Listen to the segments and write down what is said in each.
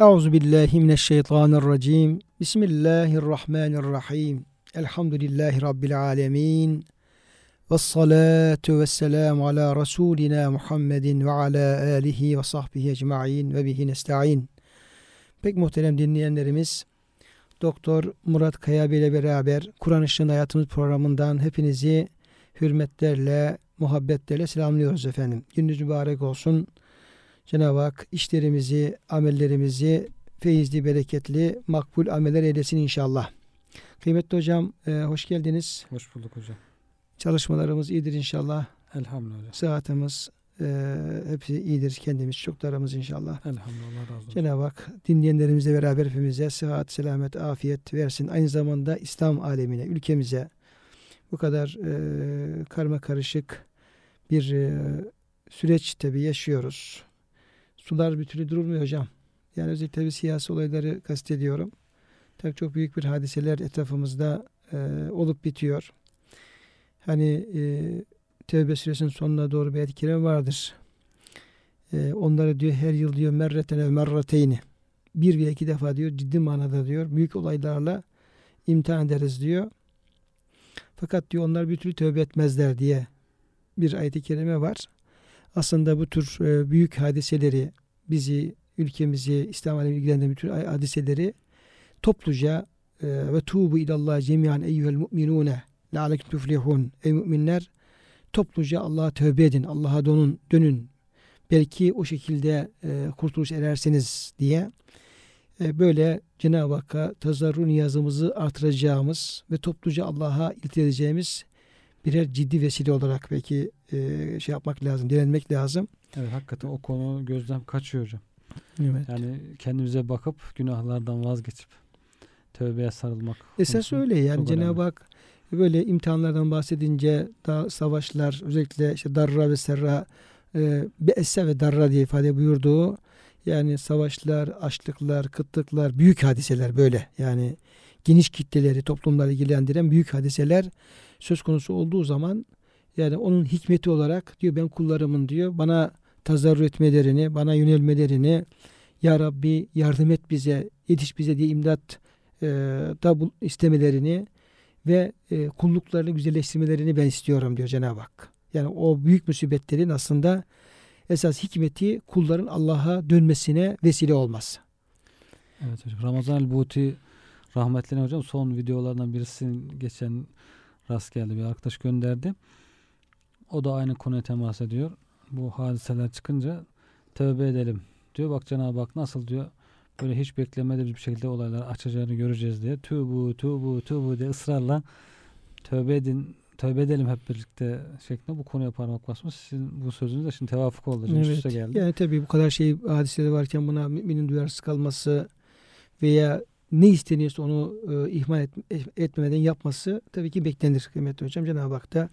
Euzu billahi mineşşeytanirracim. Bismillahirrahmanirrahim. Elhamdülillahi rabbil alamin. Ves salatu vesselam ala rasulina Muhammedin ve ala alihi ve sahbihi ecmaîn ve bihi nestaîn. Pek muhterem dinleyenlerimiz Doktor Murat Kaya ile beraber Kur'an Işığında Hayatımız programından hepinizi hürmetlerle, muhabbetlerle selamlıyoruz efendim. Gününüz mübarek olsun. Cenab-ı Hak işlerimizi, amellerimizi feyizli, bereketli, makbul ameller eylesin inşallah. Kıymetli hocam, e, hoş geldiniz. Hoş bulduk hocam. Çalışmalarımız iyidir inşallah. Elhamdülillah hocam. Sıhhatimiz e, hepsi iyidir. Kendimiz çoklarımız inşallah. Elhamdülillah razı olsun. Cenab-ı Hak dinleyenlerimizle beraber hepimize sıhhat, selamet, afiyet versin. Aynı zamanda İslam alemine, ülkemize bu kadar e, karma karışık bir e, süreç tabi yaşıyoruz. Sular bir türlü durulmuyor hocam. Yani özellikle bir siyasi olayları kastediyorum. Tabii çok büyük bir hadiseler etrafımızda e, olup bitiyor. Hani e, Tevbe suresinin sonuna doğru bir ayet vardır. E, onları diyor her yıl diyor merreten ev merrateyni. Bir veya iki defa diyor ciddi manada diyor büyük olaylarla imtihan ederiz diyor. Fakat diyor onlar bir türlü tövbe etmezler diye bir ayet-i kerime var. Aslında bu tür e, büyük hadiseleri bizi, ülkemizi, İslam alemini ilgilendiren bütün hadiseleri topluca e, ve tuğbu ilallah cemiyan eyyühel mu'minune lealekum tuflihun ey müminler topluca Allah'a tövbe edin, Allah'a dönün, dönün. Belki o şekilde e, kurtuluş erersiniz diye böyle Cenab-ı Hakk'a tazarru niyazımızı artıracağımız ve topluca Allah'a edeceğimiz birer ciddi vesile olarak belki e, şey yapmak lazım, direnmek lazım. Evet hakikaten o konu gözden kaçıyor hocam. Evet. Yani kendimize bakıp günahlardan vazgeçip tövbeye sarılmak. Esas öyle yani Cenab-ı Hak böyle imtihanlardan bahsedince da savaşlar özellikle işte darra ve serra e, beesse ve darra diye ifade buyurduğu yani savaşlar, açlıklar, kıtlıklar, büyük hadiseler böyle. Yani geniş kitleleri, toplumları ilgilendiren büyük hadiseler söz konusu olduğu zaman yani onun hikmeti olarak diyor ben kullarımın diyor bana tazarru etmelerini, bana yönelmelerini Ya Rabbi yardım et bize, yetiş bize diye imdat e, da bu, istemelerini ve e, kulluklarını güzelleştirmelerini ben istiyorum diyor Cenab-ı Hak. Yani o büyük musibetlerin aslında esas hikmeti kulların Allah'a dönmesine vesile olmaz. Evet hocam. Ramazan el-Buti rahmetli hocam son videolardan birisinin geçen rast geldi bir arkadaş gönderdi. O da aynı konuya temas ediyor. Bu hadiseler çıkınca tövbe edelim diyor. Bak Cenab-ı Hak nasıl diyor böyle hiç beklemediğimiz bir şekilde olaylar açacağını göreceğiz diye. Tübu, tübu, tübu diye ısrarla tövbe edin, tövbe edelim hep birlikte şeklinde bu konuya parmak basmış. Sizin bu sözünüz de şimdi tevafuk oldu. Şimdi evet. geldi. Yani tabii bu kadar şey hadiseleri varken buna müminin duyarsız kalması veya ne isteniyorsa onu e, ihmal et, etmemeden yapması tabii ki beklenir kıymetli hocam. Cenab-ı Hak da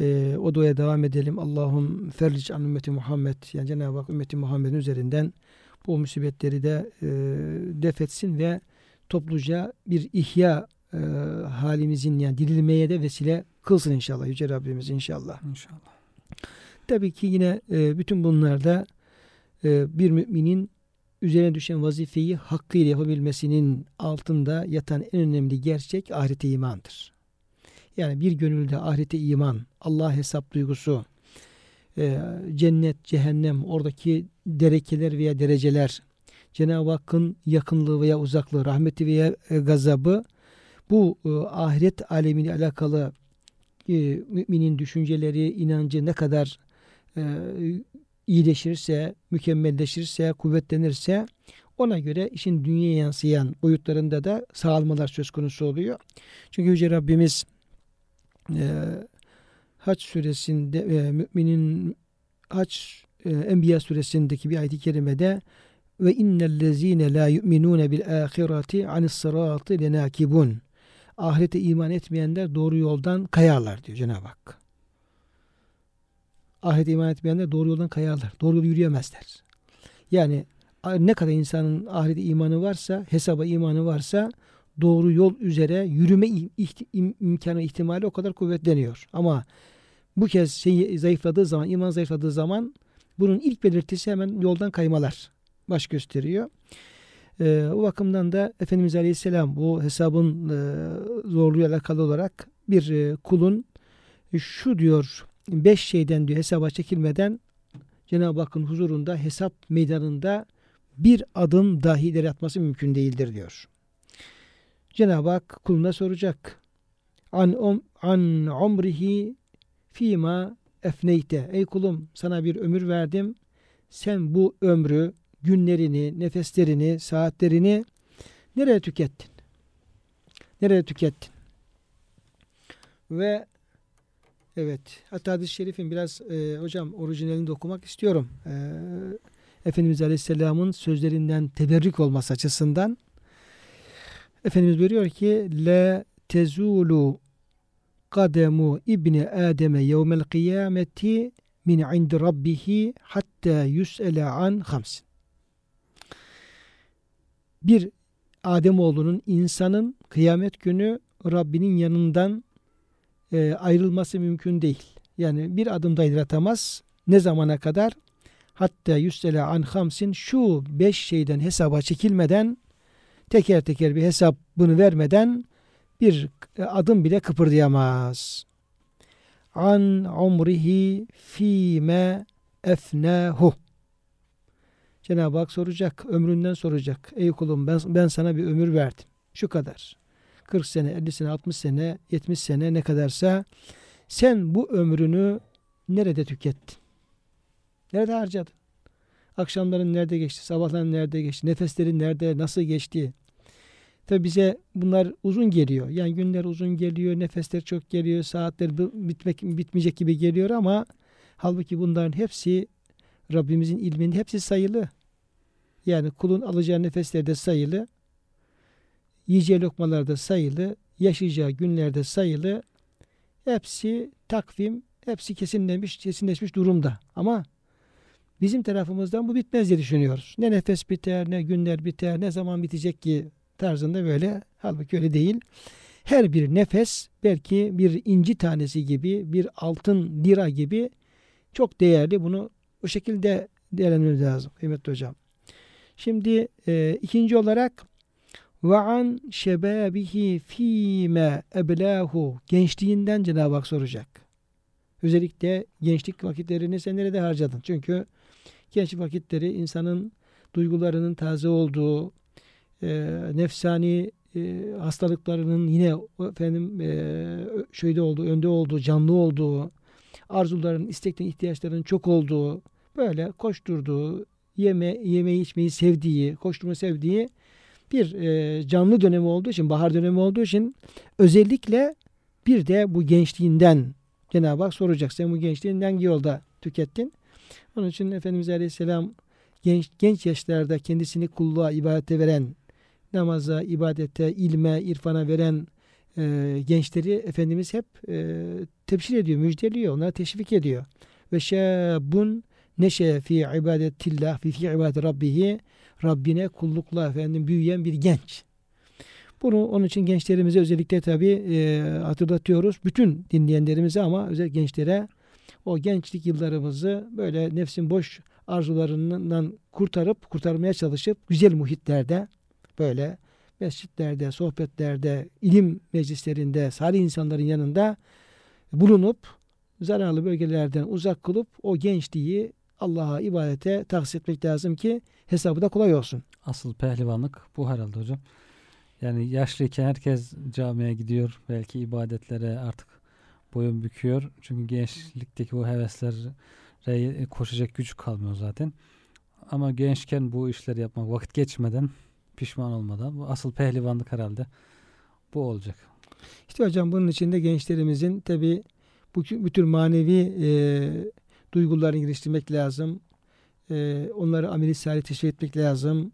e, o duaya devam edelim. Allahum ferlic an ümmeti Muhammed. Yani Cenab-ı Hak ümmeti Muhammed'in üzerinden bu musibetleri de e, defetsin ve topluca bir ihya e, halimizin yani dirilmeye de vesile kılsın inşallah Yüce Rabbimiz inşallah. İnşallah. Tabii ki yine e, bütün bunlarda e, bir müminin üzerine düşen vazifeyi hakkıyla yapabilmesinin altında yatan en önemli gerçek ahirete imandır. Yani bir gönülde ahirete iman, Allah hesap duygusu, e, cennet, cehennem, oradaki derekeler veya dereceler, Cenab-ı Hakk'ın yakınlığı veya uzaklığı, rahmeti veya e, gazabı bu e, ahiret alemiyle alakalı müminin düşünceleri, inancı ne kadar iyileşirse, mükemmelleşirse, kuvvetlenirse ona göre işin dünyaya yansıyan boyutlarında da sağlamalar söz konusu oluyor. Çünkü Yüce Rabbimiz e, Haç suresinde e, müminin Haç e, Enbiya suresindeki bir ayet-i kerimede ve innellezine la yu'minune bil ahireti anis sırati lenakibun. Ahirete iman etmeyenler doğru yoldan kayarlar diyor Cenab-ı Hak. Ahirete iman etmeyenler doğru yoldan kayarlar. Doğru yolu yürüyemezler. Yani ne kadar insanın ahirete imanı varsa, hesaba imanı varsa doğru yol üzere yürüme imkanı ihtimali o kadar kuvvetleniyor. Ama bu kez şey zayıfladığı zaman, iman zayıfladığı zaman bunun ilk belirtisi hemen yoldan kaymalar baş gösteriyor. Ee, o bakımdan da Efendimiz Aleyhisselam bu hesabın e, zorluğuyla alakalı olarak bir e, kulun şu diyor beş şeyden diyor hesaba çekilmeden Cenab-ı Hakk'ın huzurunda hesap meydanında bir adım dahi ileri atması mümkün değildir diyor. Cenab-ı Hak kuluna soracak. An, um, an umrihi fima efneyte. Ey kulum sana bir ömür verdim. Sen bu ömrü, günlerini, nefeslerini, saatlerini nereye tükettin? Nereye tükettin? Ve evet hatta hadis-i şerifin biraz e, hocam orijinalini okumak istiyorum. E, Efendimiz Aleyhisselam'ın sözlerinden teberrik olması açısından Efendimiz buyuruyor ki la tezulu kademu ibni Adem'e yevmel kıyameti min indi rabbihi hatta yüs'ele an hamsin. Bir Ademoğlunun insanın kıyamet günü Rabbinin yanından e, ayrılması mümkün değil. Yani bir adım da atamaz. Ne zamana kadar? Hatta yüs'ele an hamsin şu beş şeyden hesaba çekilmeden teker teker bir hesap bunu vermeden bir adım bile kıpırdayamaz. An umrihi fîme efnahu. Cenab-ı Hak soracak, ömründen soracak. Ey kulum ben, ben sana bir ömür verdim. Şu kadar. 40 sene, 50 sene, 60 sene, 70 sene ne kadarsa sen bu ömrünü nerede tükettin? Nerede harcadın? Akşamların nerede geçti? Sabahların nerede geçti? Nefeslerin nerede? Nasıl geçti? Tabi bize bunlar uzun geliyor. Yani günler uzun geliyor, nefesler çok geliyor, saatler bitmek bitmeyecek gibi geliyor ama halbuki bunların hepsi Rabbimizin ilminde hepsi sayılı. Yani kulun alacağı nefesler de sayılı. Yiyeceği lokmalar da sayılı. Yaşayacağı günlerde sayılı. Hepsi takvim, hepsi kesinleşmiş, kesinleşmiş durumda. Ama bizim tarafımızdan bu bitmez diye düşünüyoruz. Ne nefes biter, ne günler biter, ne zaman bitecek ki tarzında böyle. Halbuki öyle değil. Her bir nefes belki bir inci tanesi gibi, bir altın lira gibi çok değerli. Bunu o şekilde değerlendirmemiz lazım kıymetli hocam. Şimdi e, ikinci olarak ve an şebabihi fîme eblahu gençliğinden Cenab-ı Hak soracak. Özellikle gençlik vakitlerini sen nerede harcadın? Çünkü gençlik vakitleri insanın duygularının taze olduğu, e, nefsani e, hastalıklarının yine efendim e, şöyle olduğu, önde olduğu, canlı olduğu, arzuların, isteklerin, ihtiyaçlarının çok olduğu, böyle koşturduğu, yeme, yemeği içmeyi sevdiği, koşturma sevdiği bir e, canlı dönemi olduğu için, bahar dönemi olduğu için özellikle bir de bu gençliğinden Cenab-ı Hak soracak. Sen bu gençliğinden hangi yolda tükettin? Onun için Efendimiz Aleyhisselam genç, genç yaşlarda kendisini kulluğa, ibadete veren, namaza, ibadete, ilme, irfana veren e, gençleri Efendimiz hep e, tebşir ediyor, müjdeliyor, onlara teşvik ediyor. Ve şabun neşe fi ibadetillah fi fi ibadet rabbihi Rabbine kullukla efendim büyüyen bir genç. Bunu onun için gençlerimize özellikle tabi e, hatırlatıyoruz. Bütün dinleyenlerimize ama özel gençlere o gençlik yıllarımızı böyle nefsin boş arzularından kurtarıp kurtarmaya çalışıp güzel muhitlerde böyle mescitlerde, sohbetlerde, ilim meclislerinde, salih insanların yanında bulunup zararlı bölgelerden uzak kılıp o gençliği Allah'a ibadete tahsis etmek lazım ki hesabı da kolay olsun. Asıl pehlivanlık bu herhalde hocam. Yani yaşlıyken herkes camiye gidiyor. Belki ibadetlere artık boyun büküyor. Çünkü gençlikteki o heveslere koşacak güç kalmıyor zaten. Ama gençken bu işleri yapmak vakit geçmeden pişman olmadan bu asıl pehlivanlık herhalde bu olacak. İşte hocam bunun içinde gençlerimizin tabi bu, bu tür manevi e, duygularını geliştirmek lazım. e, onları ameli salih teşvik etmek lazım.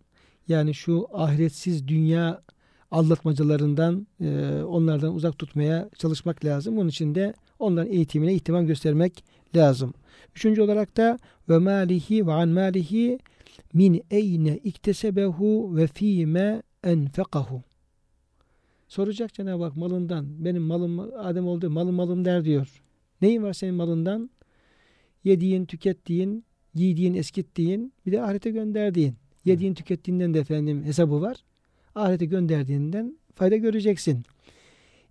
Yani şu ahiretsiz dünya aldatmacalarından e, onlardan uzak tutmaya çalışmak lazım. Onun için de onların eğitimine ihtimam göstermek lazım. Üçüncü olarak da ve malihi ve an malihi min eyne iktesebehu ve fîme enfekahu. Soracak Cenab-ı Hak malından. Benim malım Adem oldu malım malım der diyor. Neyin var senin malından? Yediğin, tükettiğin, giydiğin, eskittiğin, bir de ahirete gönderdiğin. Yediğin, tükettiğinden de efendim hesabı var. Ahirete gönderdiğinden fayda göreceksin.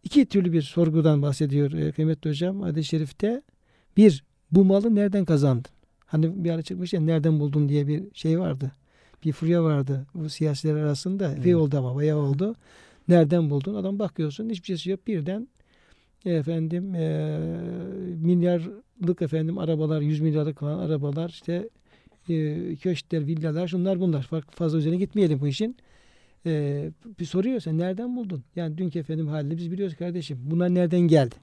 İki türlü bir sorgudan bahsediyor e, kıymetli hocam hadis-i şerifte. Bir, bu malı nereden kazandın? Hani bir ara çıkmış ya nereden buldun diye bir şey vardı. Bir furya vardı bu siyasiler arasında. Evet. Epey oldu ama bayağı oldu. Nereden buldun? Adam bakıyorsun hiçbir şeysi yok. Birden efendim e, milyarlık efendim arabalar, yüz milyarlık falan arabalar işte e, köşkler, villalar şunlar bunlar. Fazla üzerine gitmeyelim bu işin. E, bir soruyor sen nereden buldun? Yani dünkü efendim halini biz biliyoruz kardeşim. Bunlar nereden geldi?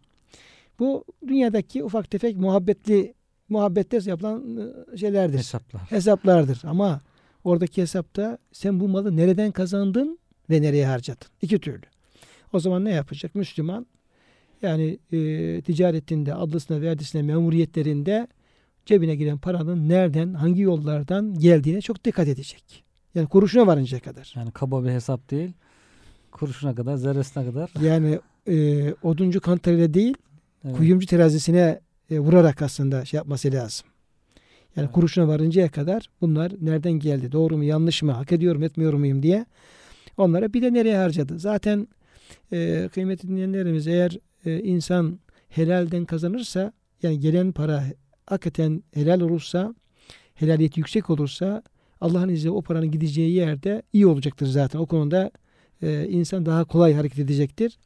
Bu dünyadaki ufak tefek muhabbetli muhabbette yapılan e, şeylerdir. Hesaplar. Hesaplardır. Ama oradaki hesapta sen bu malı nereden kazandın ve nereye harcadın? İki türlü. O zaman ne yapacak? Müslüman yani e, ticaretinde, adlısına, verdisine, memuriyetlerinde cebine giren paranın nereden, hangi yollardan geldiğine çok dikkat edecek. Yani kuruşuna varıncaya kadar. Yani kaba bir hesap değil. Kuruşuna kadar, zerresine kadar. Yani e, oduncu kantarıyla değil, evet. kuyumcu terazisine e, vurarak aslında şey yapması lazım. Yani evet. kuruşuna varıncaya kadar bunlar nereden geldi, doğru mu, yanlış mı, hak ediyorum, etmiyor muyum diye onlara bir de nereye harcadı. Zaten e, kıymetli dinleyenlerimiz eğer e, insan helalden kazanırsa yani gelen para hakikaten helal olursa helaliyeti yüksek olursa Allah'ın izniyle o paranın gideceği yerde iyi olacaktır zaten. O konuda e, insan daha kolay hareket edecektir.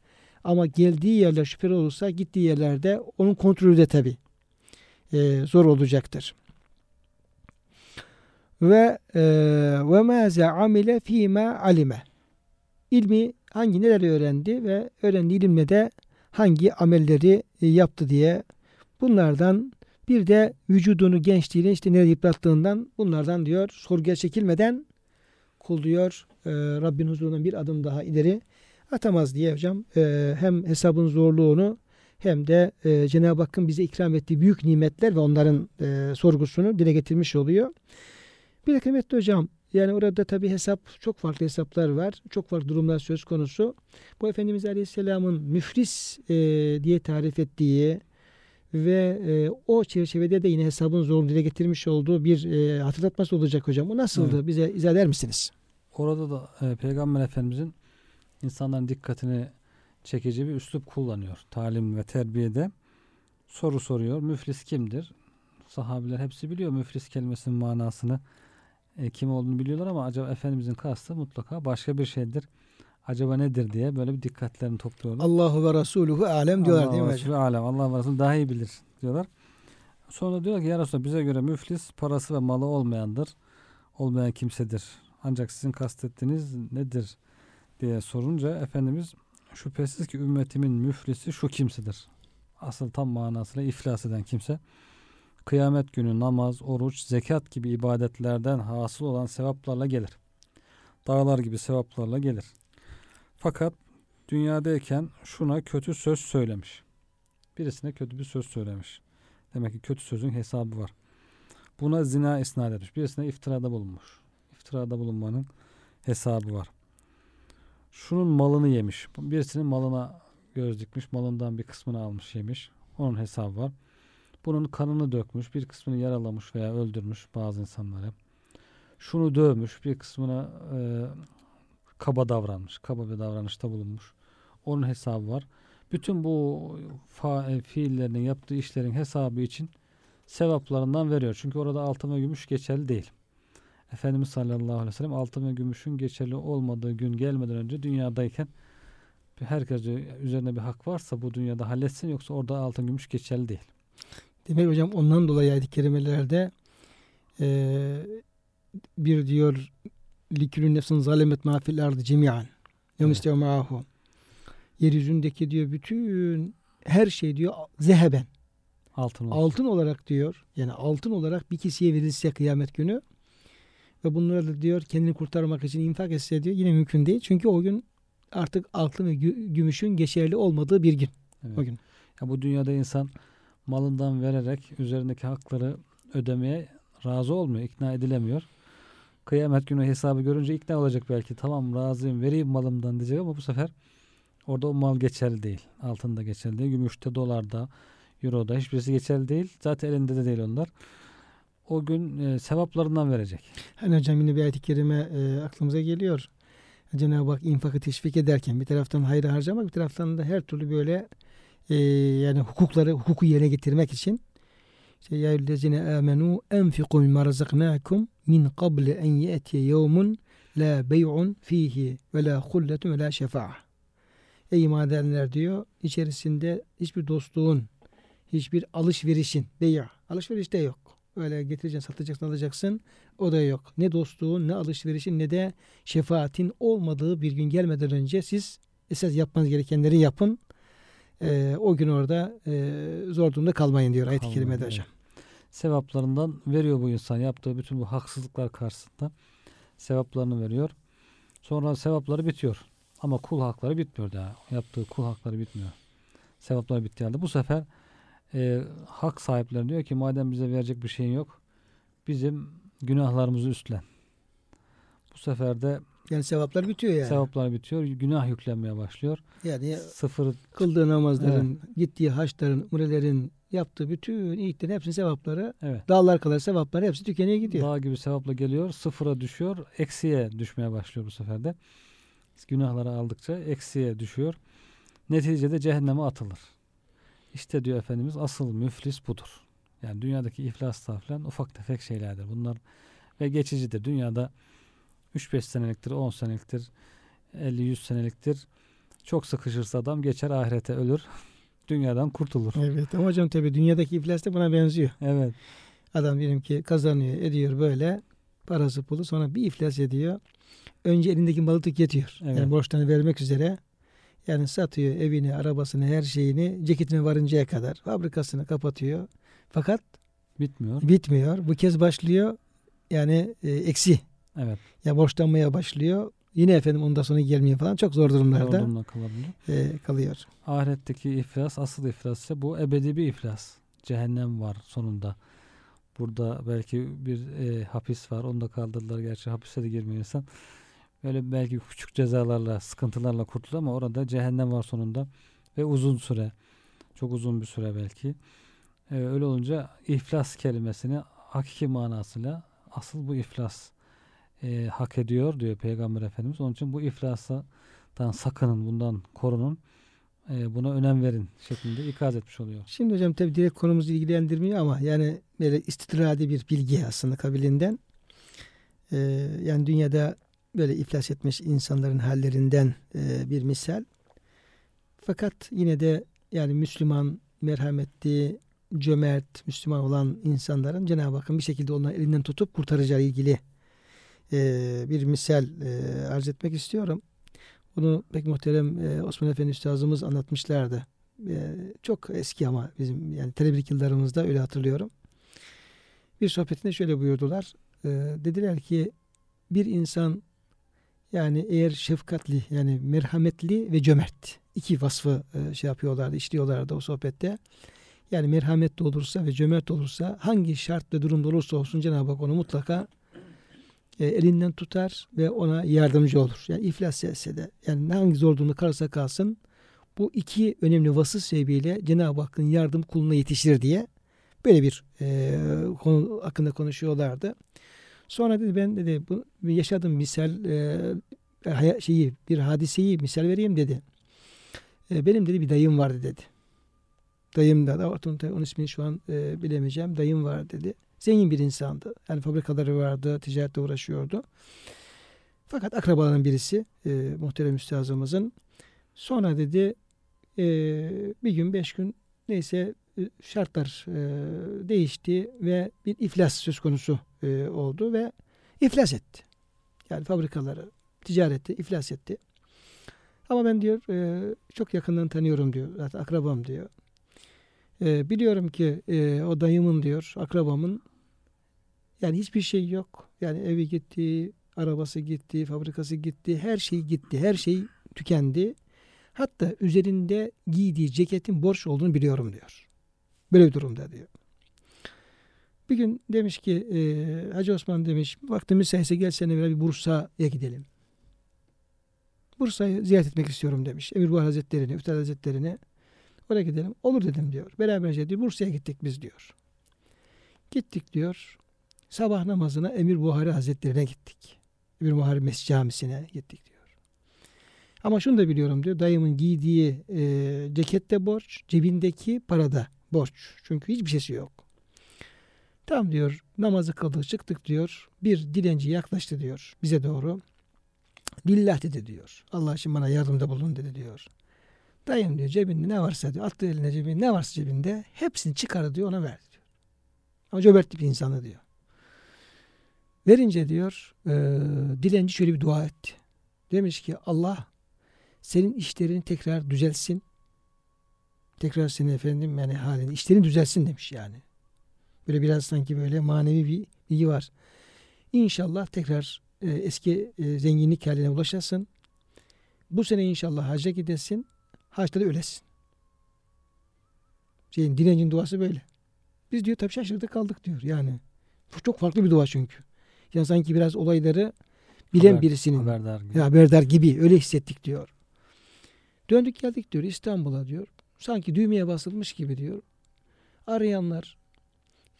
Ama geldiği yerler şüpheli olursa gittiği yerlerde onun kontrolü de tabi e, zor olacaktır. Ve e, ve maze amile fîmâ alime. İlmi hangi neler öğrendi ve öğrendiği ilimle de hangi amelleri e, yaptı diye bunlardan bir de vücudunu gençliğini işte nereye yıprattığından bunlardan diyor sorguya çekilmeden kul diyor e, Rabbin huzurundan bir adım daha ileri atamaz diye hocam e, hem hesabın zorluğunu hem de e, Cenab-ı Hakk'ın bize ikram ettiği büyük nimetler ve onların e, sorgusunu dile getirmiş oluyor. Bir de kıymetli hocam yani orada tabi hesap çok farklı hesaplar var. Çok farklı durumlar söz konusu. Bu Efendimiz Aleyhisselam'ın müflis e, diye tarif ettiği ve e, o çerçevede de yine hesabın zorunu dile getirmiş olduğu bir e, hatırlatması olacak hocam. O nasıldı? Evet. Bize izah eder misiniz? Orada da e, Peygamber Efendimizin insanların dikkatini çekici bir üslup kullanıyor. Talim ve terbiyede soru soruyor. Müflis kimdir? Sahabiler hepsi biliyor müflis kelimesinin manasını e, kim olduğunu biliyorlar ama acaba Efendimizin kastı mutlaka başka bir şeydir. Acaba nedir diye böyle bir dikkatlerini topluyorlar. Allahu ve Resuluhu alem diyorlar Allah değil mi hocam? Alem. Allah ve Resulü daha iyi bilir diyorlar. Sonra diyor ki ya Resulallah bize göre müflis parası ve malı olmayandır. Olmayan kimsedir. Ancak sizin kastettiğiniz nedir diye sorunca Efendimiz şüphesiz ki ümmetimin müflisi şu kimsedir. Asıl tam manasıyla iflas eden kimse kıyamet günü namaz, oruç, zekat gibi ibadetlerden hasıl olan sevaplarla gelir. Dağlar gibi sevaplarla gelir. Fakat dünyadayken şuna kötü söz söylemiş. Birisine kötü bir söz söylemiş. Demek ki kötü sözün hesabı var. Buna zina isnat etmiş. Birisine iftirada bulunmuş. İftirada bulunmanın hesabı var. Şunun malını yemiş. Birisinin malına göz dikmiş. Malından bir kısmını almış yemiş. Onun hesabı var. Bunun kanını dökmüş, bir kısmını yaralamış veya öldürmüş bazı insanları. Şunu dövmüş, bir kısmına e, kaba davranmış, kaba bir davranışta bulunmuş. Onun hesabı var. Bütün bu fa e, fiillerini yaptığı işlerin hesabı için sevaplarından veriyor. Çünkü orada altın ve gümüş geçerli değil. Efendimiz sallallahu aleyhi ve sellem altın ve gümüşün geçerli olmadığı gün gelmeden önce dünyadayken herkes üzerine bir hak varsa bu dünyada halletsin yoksa orada altın gümüş geçerli değil. Demek hocam ondan dolayı ayet-i kerimelerde e, bir diyor likülün nefsin zalemet ma fil ardı cemiyan yemüstev ma'ahu yeryüzündeki diyor bütün her şey diyor zeheben Altın olsun. altın olarak diyor. Yani altın olarak bir kişiye verilse kıyamet günü ve bunları da diyor kendini kurtarmak için infak etse diyor yine mümkün değil. Çünkü o gün artık altın ve gü- gümüşün geçerli olmadığı bir gün Evet. o gün. Ya bu dünyada insan malından vererek üzerindeki hakları ödemeye razı olmuyor, ikna edilemiyor. Kıyamet günü hesabı görünce ikna olacak belki. Tamam razıyım vereyim malımdan diyecek ama bu sefer orada o mal geçerli değil. Altında geçerli değil. Gümüşte, dolarda, euroda hiçbirisi geçerli değil. Zaten elinde de değil onlar. O gün e, sevaplarından verecek. Hani hocam yine bir ayet-i kerime e, aklımıza geliyor. Cenab-ı Hak infakı teşvik ederken bir taraftan hayır harcamak bir taraftan da her türlü böyle e, yani hukukları hukuku yerine getirmek için işte ya eyyühellezine amenu enfiku mimma razaknakum min qabli en yetiye yevmun la bey'un fihi ve la hulletun ve la şefa'a. Ey iman edenler diyor içerisinde hiçbir dostluğun hiçbir alışverişin bey' alışveriş de yok. Öyle getireceksin satacaksın alacaksın o da yok. Ne dostluğun ne alışverişin ne de şefaatin olmadığı bir gün gelmeden önce siz esas yapmanız gerekenleri yapın. Ee, o gün orada e, zor durumda kalmayın diyor ayet-i kerimede hocam. Sevaplarından veriyor bu insan. Yaptığı bütün bu haksızlıklar karşısında sevaplarını veriyor. Sonra sevapları bitiyor. Ama kul hakları bitmiyor daha. Yaptığı kul hakları bitmiyor. Sevapları bitti halde. Bu sefer e, hak sahipleri diyor ki madem bize verecek bir şeyin yok bizim günahlarımızı üstlen. Bu sefer de Yani sevaplar bitiyor yani. sevaplar bitiyor. Günah yüklenmeye başlıyor. Yani Sıfır kıldığı namazların, gittiği haçların, umrelerin, yaptığı bütün iyiliklerin hepsinin sevapları, evet. dağlar kadar sevapları hepsi tükeniyor gidiyor. Dağ gibi sevapla geliyor. Sıfıra düşüyor. Eksiye düşmeye başlıyor bu sefer de. Günahları aldıkça eksiye düşüyor. Neticede cehenneme atılır. İşte diyor Efendimiz asıl müflis budur. Yani dünyadaki iflas falan ufak tefek şeylerdir. Bunlar ve geçicidir. Dünyada 3-5 seneliktir, 10 seneliktir, 50-100 seneliktir. Çok sıkışırsa adam geçer ahirete ölür. Dünyadan kurtulur. Evet ama hocam tabii dünyadaki iflas da buna benziyor. Evet. Adam diyelim ki kazanıyor, ediyor böyle parası pulu sonra bir iflas ediyor. Önce elindeki malı tüketiyor. Evet. Yani borçlarını vermek üzere. Yani satıyor evini, arabasını, her şeyini, ceketine varıncaya kadar fabrikasını kapatıyor. Fakat Bitmiyor. bitmiyor. Bu kez başlıyor yani e, eksi. Evet. Ya borçlanmaya başlıyor. Yine efendim ondan sonra gelmiyor falan. Çok zor durumlarda Yorgunluğuna kalabiliyor. e, kalıyor. Ahiretteki iflas asıl iflas ise bu ebedi bir iflas. Cehennem var sonunda. Burada belki bir e, hapis var. Onu da kaldırdılar. Gerçi hapise de girmiyor insan. Böyle belki küçük cezalarla, sıkıntılarla kurtuluyor ama orada cehennem var sonunda. Ve uzun süre. Çok uzun bir süre belki. E, öyle olunca iflas kelimesini hakiki manasıyla asıl bu iflas e, hak ediyor diyor Peygamber Efendimiz. Onun için bu iflasdan sakının, bundan korunun e, buna önem verin şeklinde ikaz etmiş oluyor. Şimdi hocam tabi direkt konumuzu ilgilendirmiyor ama yani böyle istitradi bir bilgi aslında kabilinden. Ee, yani dünyada böyle iflas etmiş insanların hallerinden e, bir misal. Fakat yine de yani Müslüman, merhametli, cömert, Müslüman olan insanların Cenab-ı Hakk'ın bir şekilde onları elinden tutup kurtaracağı ilgili e, bir misal e, arz etmek istiyorum. Bunu pek muhterem e, Osman Efendi Üstazımız anlatmışlardı. E, çok eski ama bizim yani televizyonlik yıllarımızda öyle hatırlıyorum. Bir sohbetinde şöyle buyurdular. Dediler ki bir insan yani eğer şefkatli yani merhametli ve cömert iki vasfı şey yapıyorlardı, işliyorlardı o sohbette. Yani merhametli olursa ve cömert olursa hangi şart ve durumda olursa olsun Cenab-ı Hak onu mutlaka e, elinden tutar ve ona yardımcı olur. Yani iflas etse de yani hangi zor durumda kalırsa kalsın bu iki önemli vasıf sebebiyle Cenab-ı Hakk'ın yardım kuluna yetişir diye böyle bir e, konu hakkında konuşuyorlardı. Sonra dedi ben dedi bu yaşadığım misal e, şeyi bir hadiseyi misal vereyim dedi. E, benim dedi bir dayım vardı dedi. Dayım da onun, onun ismini şu an e, bilemeyeceğim. Dayım var dedi. Zengin bir insandı. Yani fabrikaları vardı, ticaretle uğraşıyordu. Fakat akrabaların birisi e, muhterem üstazımızın sonra dedi e, bir gün beş gün neyse e, şartlar e, değişti ve bir iflas söz konusu e, oldu ve iflas etti. Yani fabrikaları, ticareti iflas etti. Ama ben diyor e, çok yakından tanıyorum diyor. Zaten akrabam diyor. E, biliyorum ki e, o dayımın diyor, akrabamın yani hiçbir şey yok. Yani evi gitti, arabası gitti, fabrikası gitti, her şey gitti, her şey tükendi. Hatta üzerinde giydiği ceketin borç olduğunu biliyorum diyor. Böyle bir durumda diyor. Bir gün demiş ki e, Hacı Osman demiş vaktimiz sayısı gelsene bir Bursa'ya gidelim. Bursa'yı ziyaret etmek istiyorum demiş. Emir Buhar Hazretleri'ni, Üstad Hazretleri'ni. Oraya gidelim. Olur dedim diyor. Beraberce diyor Bursa'ya gittik biz diyor. Gittik diyor. Sabah namazına Emir Buhari Hazretleri'ne gittik. Emir Buhari Mescid Camisi'ne gittik diyor. Ama şunu da biliyorum diyor. Dayımın giydiği e, cekette borç, cebindeki parada borç. Çünkü hiçbir şeysi yok. Tam diyor namazı kıldık çıktık diyor. Bir dilenci yaklaştı diyor bize doğru. Billah dedi diyor. Allah için bana yardımda bulun dedi diyor. Dayım diyor cebinde ne varsa diyor. Attı eline cebinde ne varsa cebinde hepsini çıkardı diyor ona verdi diyor. Ama cömert bir insanı diyor. Verince diyor e, dilenci şöyle bir dua etti. Demiş ki Allah senin işlerin tekrar düzelsin. Tekrar senin efendim yani halini işlerin düzelsin demiş yani. Böyle biraz sanki böyle manevi bir bilgi var. İnşallah tekrar e, eski e, zenginlik haline ulaşasın. Bu sene inşallah hacca gidesin. Haçta da ölesin. Şeyin, dilencin duası böyle. Biz diyor tabii şaşırdık kaldık diyor. Yani bu çok farklı bir dua çünkü. Yani sanki biraz olayları bilen Haber- birisinin Haberdar gibi. ya haberdar gibi öyle hissettik diyor. Döndük geldik diyor İstanbul'a diyor. Sanki düğmeye basılmış gibi diyor. Arayanlar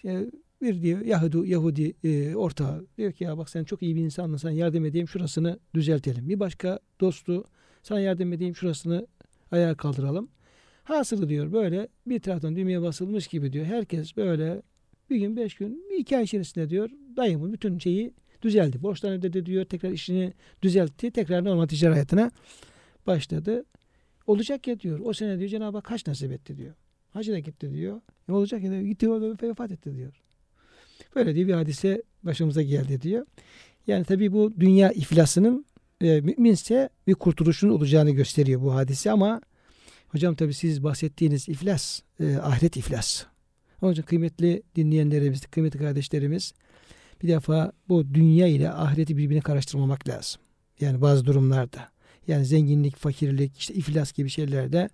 e, bir diyor Yahudi, Yahudi e, ortağı diyor ki ya bak sen çok iyi bir insandın sana yardım edeyim şurasını düzeltelim. Bir başka dostu sana yardım edeyim şurasını ayağa kaldıralım. Hasılı diyor böyle bir taraftan düğmeye basılmış gibi diyor. Herkes böyle bir gün beş gün bir iki ay içerisinde diyor dayımın bütün şeyi düzeldi. Borçlarını ödedi diyor tekrar işini düzeltti. Tekrar normal ticari hayatına başladı. Olacak ya diyor. O sene diyor Cenab-ı Hak kaç nasip etti diyor. Hacı da gitti diyor. Ne olacak ya diyor. Gitti orada vefat etti diyor. Böyle diye bir hadise başımıza geldi diyor. Yani tabii bu dünya iflasının e, müminse bir kurtuluşun olacağını gösteriyor bu hadise ama hocam tabii siz bahsettiğiniz iflas e, ahiret iflas. Onun için kıymetli dinleyenlerimiz, kıymetli kardeşlerimiz bir defa bu dünya ile ahireti birbirine karıştırmamak lazım. Yani bazı durumlarda. Yani zenginlik, fakirlik, işte iflas gibi şeylerde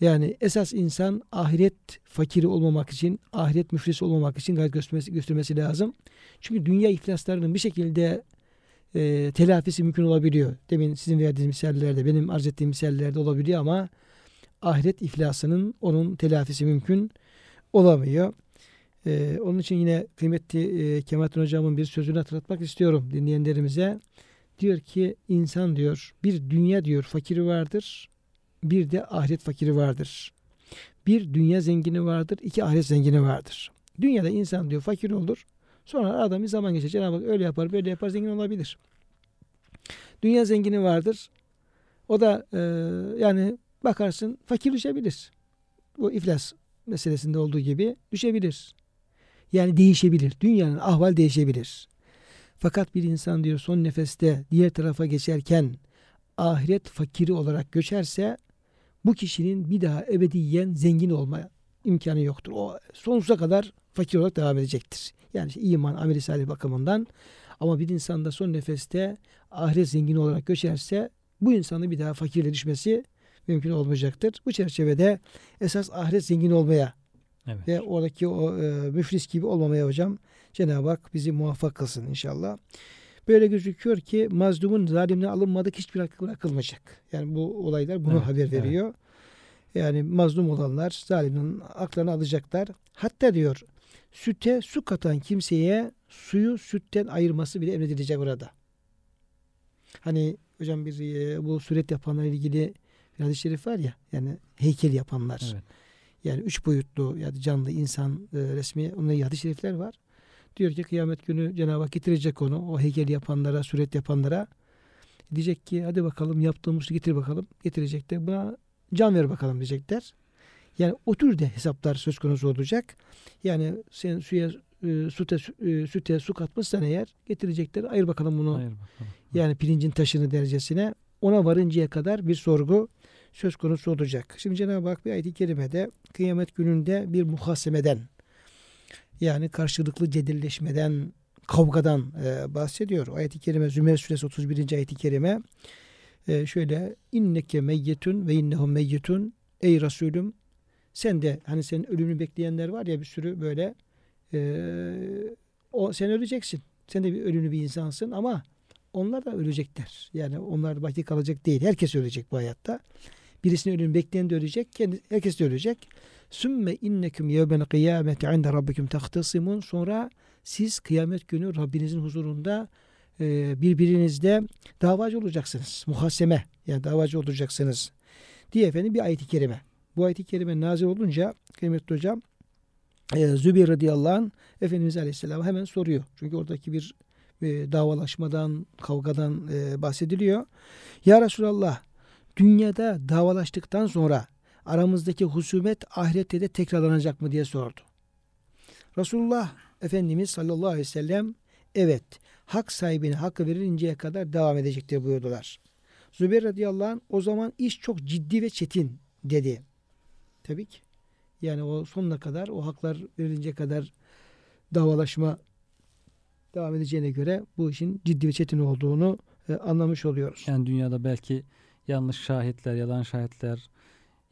yani esas insan ahiret fakiri olmamak için, ahiret müflisi olmamak için gayret göstermesi, göstermesi lazım. Çünkü dünya iflaslarının bir şekilde e, telafisi mümkün olabiliyor. Demin sizin verdiğiniz misallerde, benim arz ettiğim misallerde olabiliyor ama ahiret iflasının onun telafisi mümkün olamıyor. E, onun için yine kıymetli e, Kemalettin Hocam'ın bir sözünü hatırlatmak istiyorum dinleyenlerimize. Diyor ki insan diyor bir dünya diyor fakiri vardır bir de ahiret fakiri vardır. Bir dünya zengini vardır, iki ahiret zengini vardır. Dünyada insan diyor fakir olur. Sonra adam bir zaman geçer. Cenab-ı Hak öyle yapar, böyle yapar, zengin olabilir. Dünya zengini vardır. O da e, yani bakarsın fakir düşebilir. Bu iflas meselesinde olduğu gibi düşebilir. Yani değişebilir. Dünyanın ahval değişebilir. Fakat bir insan diyor son nefeste diğer tarafa geçerken ahiret fakiri olarak göçerse bu kişinin bir daha ebediyen zengin olma imkanı yoktur. O sonsuza kadar fakir olarak devam edecektir. Yani işte iman, ameli salih bakımından ama bir insan da son nefeste ahiret zengini olarak göçerse bu insanın bir daha fakirle düşmesi mümkün olmayacaktır. Bu çerçevede esas ahiret zengin olmaya Evet. ve oradaki o e, müflis gibi olmamaya hocam Cenab-ı Hak bizi muvaffak kılsın inşallah. Böyle gözüküyor ki mazlumun zalimden alınmadık hiçbir hakkı bırakılmayacak. Yani bu olaylar bunu Evet, haber evet. veriyor. Yani mazlum olanlar zalimden haklarını alacaklar. Hatta diyor süte su katan kimseye suyu sütten ayırması bile emredilecek orada. Hani hocam bir e, bu suret yapanlarla ilgili hadis-i şerif var ya yani heykel yapanlar. Evet. Yani üç boyutlu yani canlı insan e, resmi onların hadis-i şerifler var. Diyor ki kıyamet günü Cenab-ı Hak getirecek onu o heykel yapanlara, suret yapanlara. Diyecek ki hadi bakalım yaptığımız işi getir bakalım. Getirecek de buna can ver bakalım diyecekler. Yani o tür de hesaplar söz konusu olacak. Yani sen suya e, süte, e, süte su katmışsan eğer getirecekler ayır bakalım bunu Hayır bakalım. yani pirincin taşını derecesine ona varıncaya kadar bir sorgu söz konusu olacak. Şimdi Cenab-ı Hak bir ayet-i kerimede kıyamet gününde bir muhasemeden yani karşılıklı cedilleşmeden, kavgadan e, bahsediyor. Ayet-i kerime Zümer suresi 31. ayet-i kerime e, şöyle inneke meyyetun ve innehum meyyetun ey Resulüm sen de hani senin ölümünü bekleyenler var ya bir sürü böyle e, o sen öleceksin. Sen de bir ölümlü bir insansın ama onlar da ölecekler. Yani onlar baki kalacak değil. Herkes ölecek bu hayatta. Birisinin ölümünü bekleyen de ölecek. Kendi, herkes de ölecek. Sümme inneküm yevmen kıyameti inde rabbikum tahtasimun. Sonra siz kıyamet günü Rabbinizin huzurunda e, birbirinizde davacı olacaksınız. Muhaseme yani davacı olacaksınız. Diye efendim bir ayet-i kerime. Bu ayet-i kerime nazil olunca kıymetli hocam e, Zübeyir radıyallahu anh Efendimiz aleyhisselam hemen soruyor. Çünkü oradaki bir e, davalaşmadan, kavgadan e, bahsediliyor. Ya Resulallah dünyada davalaştıktan sonra aramızdaki husumet ahirette de tekrarlanacak mı diye sordu. Resulullah Efendimiz sallallahu aleyhi ve sellem evet hak sahibine hakkı verilinceye kadar devam edecektir buyurdular. Zübeyir radıyallahu anh o zaman iş çok ciddi ve çetin dedi. Tabii ki. Yani o sonuna kadar o haklar verilince kadar davalaşma devam edeceğine göre bu işin ciddi ve çetin olduğunu e, anlamış oluyoruz. Yani dünyada belki yanlış şahitler, yalan şahitler,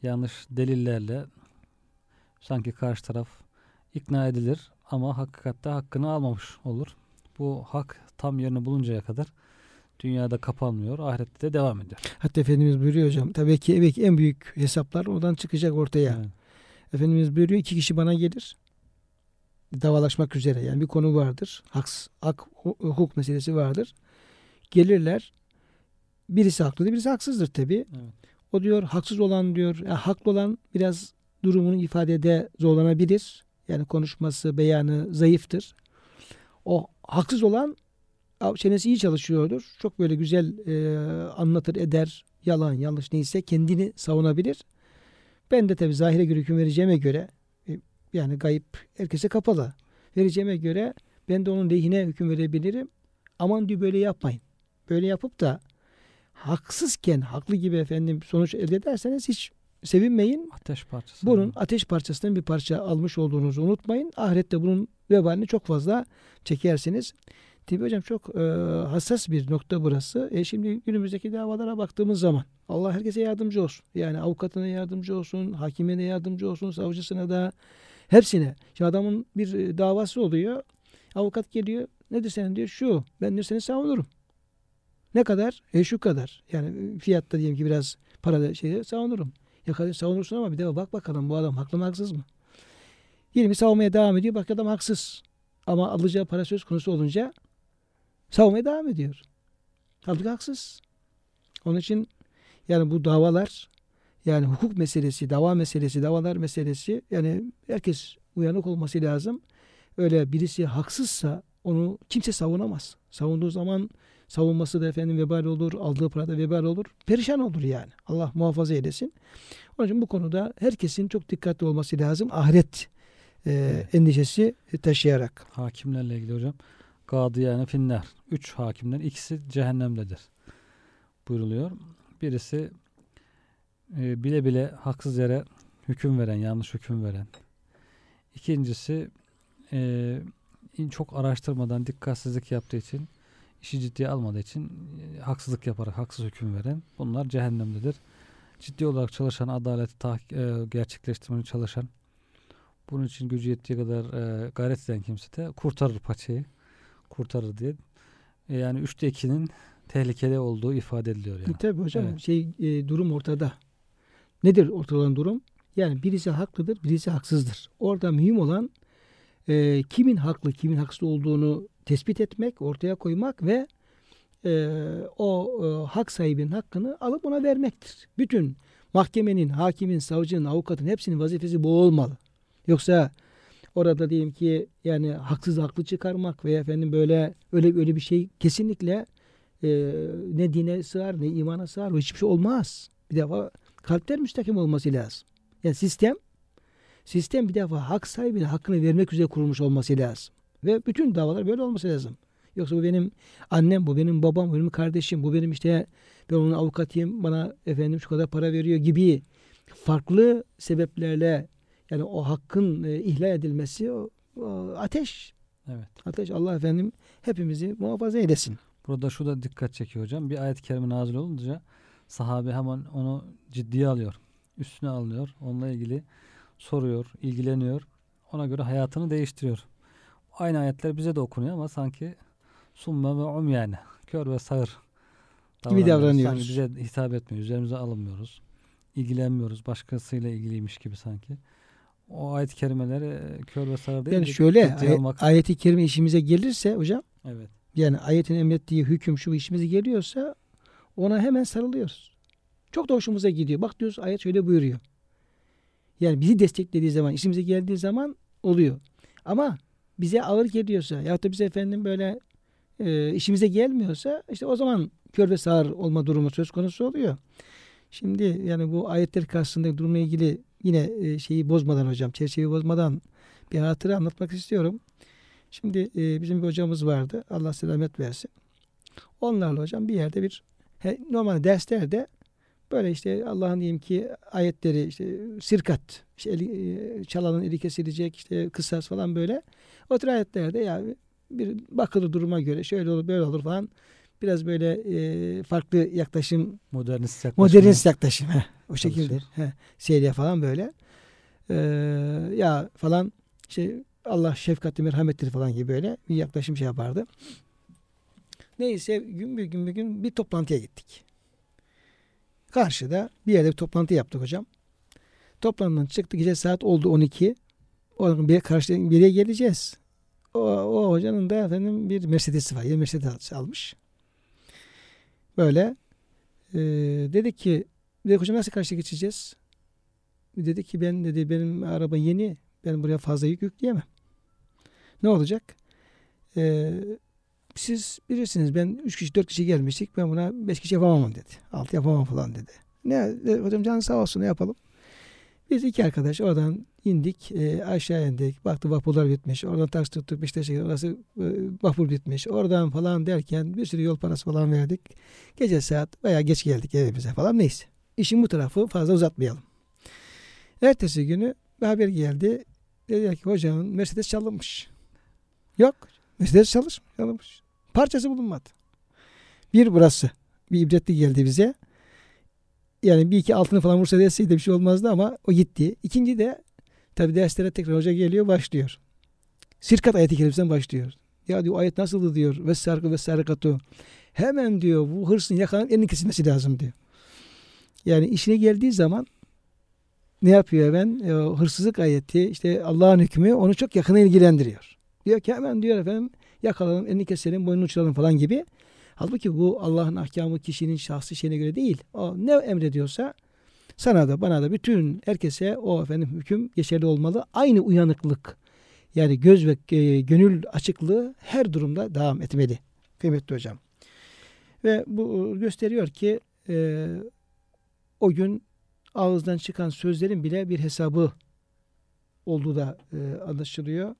yanlış delillerle sanki karşı taraf ikna edilir ama hakikatte hakkını almamış olur. Bu hak tam yerini buluncaya kadar dünyada kapanmıyor, ahirette de devam ediyor. Hatta Efendimiz buyuruyor hocam. Tabii ki, tabii ki en büyük hesaplar oradan çıkacak ortaya. Evet. Efendimiz buyuruyor iki kişi bana gelir. Davalaşmak üzere yani bir konu vardır. Haks, hak, hukuk meselesi vardır. Gelirler. Birisi haklıdır, birisi haksızdır tabii. Evet. O diyor haksız olan diyor, yani haklı olan biraz durumunu ifadede zorlanabilir. Yani konuşması, beyanı zayıftır. O haksız olan çenesi iyi çalışıyordur. Çok böyle güzel e, anlatır, eder. Yalan, yanlış neyse kendini savunabilir. Ben de tabi zahire göre hüküm vereceğime göre yani gayip herkese kapalı. Vereceğime göre ben de onun lehine hüküm verebilirim. Aman diyor böyle yapmayın. Böyle yapıp da haksızken haklı gibi efendim sonuç elde ederseniz hiç sevinmeyin. Ateş parçası. Bunun ateş parçasından bir parça almış olduğunuzu unutmayın. Ahirette bunun vebalini çok fazla çekersiniz. Tabi hocam çok e, hassas bir nokta burası. E şimdi günümüzdeki davalara baktığımız zaman Allah herkese yardımcı olsun. Yani avukatına yardımcı olsun, hakimine yardımcı olsun, savcısına da hepsine. Şimdi adamın bir e, davası oluyor. Avukat geliyor. Nedir senin diyor şu. Ben de seni savunurum. Ne kadar? E şu kadar. Yani fiyatta diyelim ki biraz parada şey savunurum. Ya savunursun ama bir de bak bakalım bu adam haklı mı haksız mı? Diyelim savunmaya devam ediyor. Bak adam haksız. Ama alacağı para söz konusu olunca savunmaya devam ediyor. Halbuki haksız. Onun için yani bu davalar yani hukuk meselesi, dava meselesi, davalar meselesi yani herkes uyanık olması lazım. Öyle birisi haksızsa onu kimse savunamaz. Savunduğu zaman savunması da efendim vebal olur, aldığı parada vebal olur. Perişan olur yani. Allah muhafaza eylesin. Onun için bu konuda herkesin çok dikkatli olması lazım. Ahiret e, evet. endişesi taşıyarak. Hakimlerle ilgili hocam. Kadı yani finler. Üç hakimden ikisi cehennemdedir. Buyruluyor. Birisi e, bile bile haksız yere hüküm veren, yanlış hüküm veren. İkincisi e, çok araştırmadan dikkatsizlik yaptığı için işi ciddiye almadığı için e, haksızlık yaparak haksız hüküm veren bunlar cehennemdedir. Ciddi olarak çalışan, adaleti ta, e, gerçekleştirmeye çalışan bunun için gücü yettiği kadar e, gayret eden kimse de kurtarır paçayı. Kurtarır diye. E, yani üçte ikinin tehlikeli olduğu ifade ediliyor yani. Tabii hocam evet. şey e, durum ortada. Nedir ortada durum? Yani birisi haklıdır, birisi haksızdır. Orada mühim olan e, kimin haklı, kimin haksız olduğunu tespit etmek, ortaya koymak ve e, o e, hak sahibinin hakkını alıp ona vermektir. Bütün mahkemenin, hakimin, savcının, avukatın hepsinin vazifesi bu olmalı. Yoksa orada diyelim ki yani haksız haklı çıkarmak veya efendim böyle öyle öyle bir şey kesinlikle e, ne dine sığar ne imana sığar. Hiçbir şey olmaz. Bir defa kalpler müstakim olması lazım. Yani sistem sistem bir defa hak sahibine hakkını vermek üzere kurulmuş olması lazım. Ve bütün davalar böyle olması lazım. Yoksa bu benim annem, bu benim babam, bu benim kardeşim, bu benim işte ben onun avukatıyım, bana efendim şu kadar para veriyor gibi farklı sebeplerle yani o hakkın e, ihlal edilmesi o, o ateş. Evet. Ateş Allah efendim hepimizi muhafaza eylesin. Burada şu da dikkat çekiyor hocam. Bir ayet-i kerime nazil olunca sahabe hemen onu ciddiye alıyor. Üstüne alıyor. Onunla ilgili soruyor, ilgileniyor. Ona göre hayatını değiştiriyor. Aynı ayetler bize de okunuyor ama sanki summa ve um yani kör ve sağır Gibi davranıyoruz. Sanki bize hitap etmiyor. Üzerimize alınmıyoruz. İlgilenmiyoruz. Başkasıyla ilgiliymiş gibi sanki. O ayet-i kerimeleri e, kör ve sağır değil Yani şöyle ay- almak- ayeti kerime işimize gelirse hocam Evet. yani ayetin emrettiği hüküm şu işimize geliyorsa ona hemen sarılıyoruz. Çok da hoşumuza gidiyor. Bak diyoruz ayet şöyle buyuruyor. Yani bizi desteklediği zaman, işimize geldiği zaman oluyor. Ama bize ağır geliyorsa ya da bize efendim böyle e, işimize gelmiyorsa işte o zaman kör ve sağır olma durumu söz konusu oluyor. Şimdi yani bu ayetler karşısında durumla ilgili yine e, şeyi bozmadan hocam, çerçeveyi bozmadan bir hatıra anlatmak istiyorum. Şimdi e, bizim bir hocamız vardı. Allah selamet versin. Onlarla hocam bir yerde bir he, normal derslerde böyle işte Allah'ın diyeyim ki ayetleri işte sirkat işte eli, e, çalanın eli kesilecek işte kısas falan böyle. O tür ayetlerde ya bir bakılır duruma göre şöyle olur böyle olur falan biraz böyle e, farklı yaklaşım Modernist yaklaşım. modernist yaklaşım he, o şekilde he, seriye falan böyle Ee, ya falan şey Allah şefkatli merhamettir falan gibi böyle bir yaklaşım şey yapardı. Neyse gün bir gün bir gün bir toplantıya gittik. Karşıda bir yerde bir toplantı yaptık hocam. Toplantıdan çıktı gece saat oldu 12. O bir karşıda bir yere geleceğiz. O, o hocanın da efendim bir Mercedes'i var. Yeni Mercedes almış. Böyle e, dedi ki dedi hocam nasıl karşıya geçeceğiz? Dedi ki ben dedi benim araba yeni. Ben buraya fazla yük yükleyemem. Ne olacak? Ee, siz bilirsiniz ben 3 kişi 4 kişi gelmiştik. Ben buna 5 kişi yapamam dedi. 6 yapamam falan dedi. Ne dedi, hocam canın sağ olsun ne yapalım? Biz iki arkadaş oradan indik e, aşağı indik. Baktı vapurlar bitmiş. Oradan taksi tuttuk Beşiktaş'a orası e, vapur bitmiş. Oradan falan derken bir sürü yol parası falan verdik. Gece saat veya geç geldik evimize falan neyse. İşin bu tarafı fazla uzatmayalım. Ertesi günü bir haber geldi. Dediler ki hocanın Mercedes çalınmış. Yok. Mercedes çalış, çalınmış. Parçası bulunmadı. Bir burası. Bir ibretli geldi bize. Yani bir iki altını falan vursa deseydi bir şey olmazdı ama o gitti. İkinci de tabi derslere tekrar hoca geliyor başlıyor. Sirkat ayeti kerimesinden başlıyor. Ya diyor ayet nasıldı diyor. Ve sarkı ve sarkatu. Hemen diyor bu hırsın yakalanıp elinin kesilmesi lazım diyor. Yani işine geldiği zaman ne yapıyor hemen? E, hırsızlık ayeti işte Allah'ın hükmü onu çok yakına ilgilendiriyor. Diyor ki hemen diyor efendim yakalanın elini keselim boynunu uçuralım falan gibi. Halbuki bu Allah'ın ahkamı kişinin şahsi şeyine göre değil. O ne emrediyorsa sana da bana da bütün herkese o efendim hüküm geçerli olmalı. Aynı uyanıklık yani göz ve e, gönül açıklığı her durumda devam etmeli. Kıymetli hocam. Ve bu gösteriyor ki e, o gün ağızdan çıkan sözlerin bile bir hesabı olduğu da e, anlaşılıyor.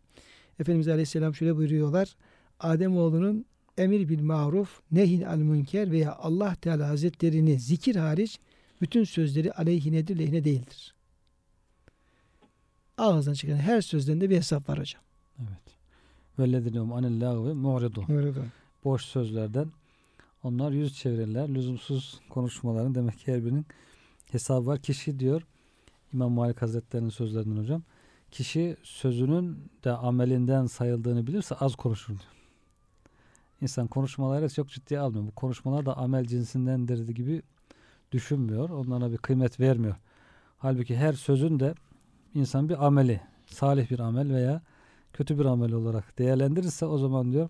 Efendimiz Aleyhisselam şöyle buyuruyorlar. Ademoğlunun emir bil maruf, nehin al münker veya Allah Teala Hazretlerini zikir hariç bütün sözleri aleyhinedir, lehine değildir. Ağızdan çıkan her sözden de bir hesap var hocam. Evet. Vellezinehum anil. Öyle de. Boş sözlerden onlar yüz çevirirler. Lüzumsuz konuşmaların demek ki her birinin hesabı var. Kişi diyor İmam Malik Hazretleri'nin sözlerinden hocam. Kişi sözünün de amelinden sayıldığını bilirse az konuşur diyor. İnsan konuşmaları çok ciddiye almıyor. Bu konuşmalar da amel cinsindendir gibi düşünmüyor. Onlara bir kıymet vermiyor. Halbuki her sözün de insan bir ameli, salih bir amel veya kötü bir amel olarak değerlendirirse o zaman diyor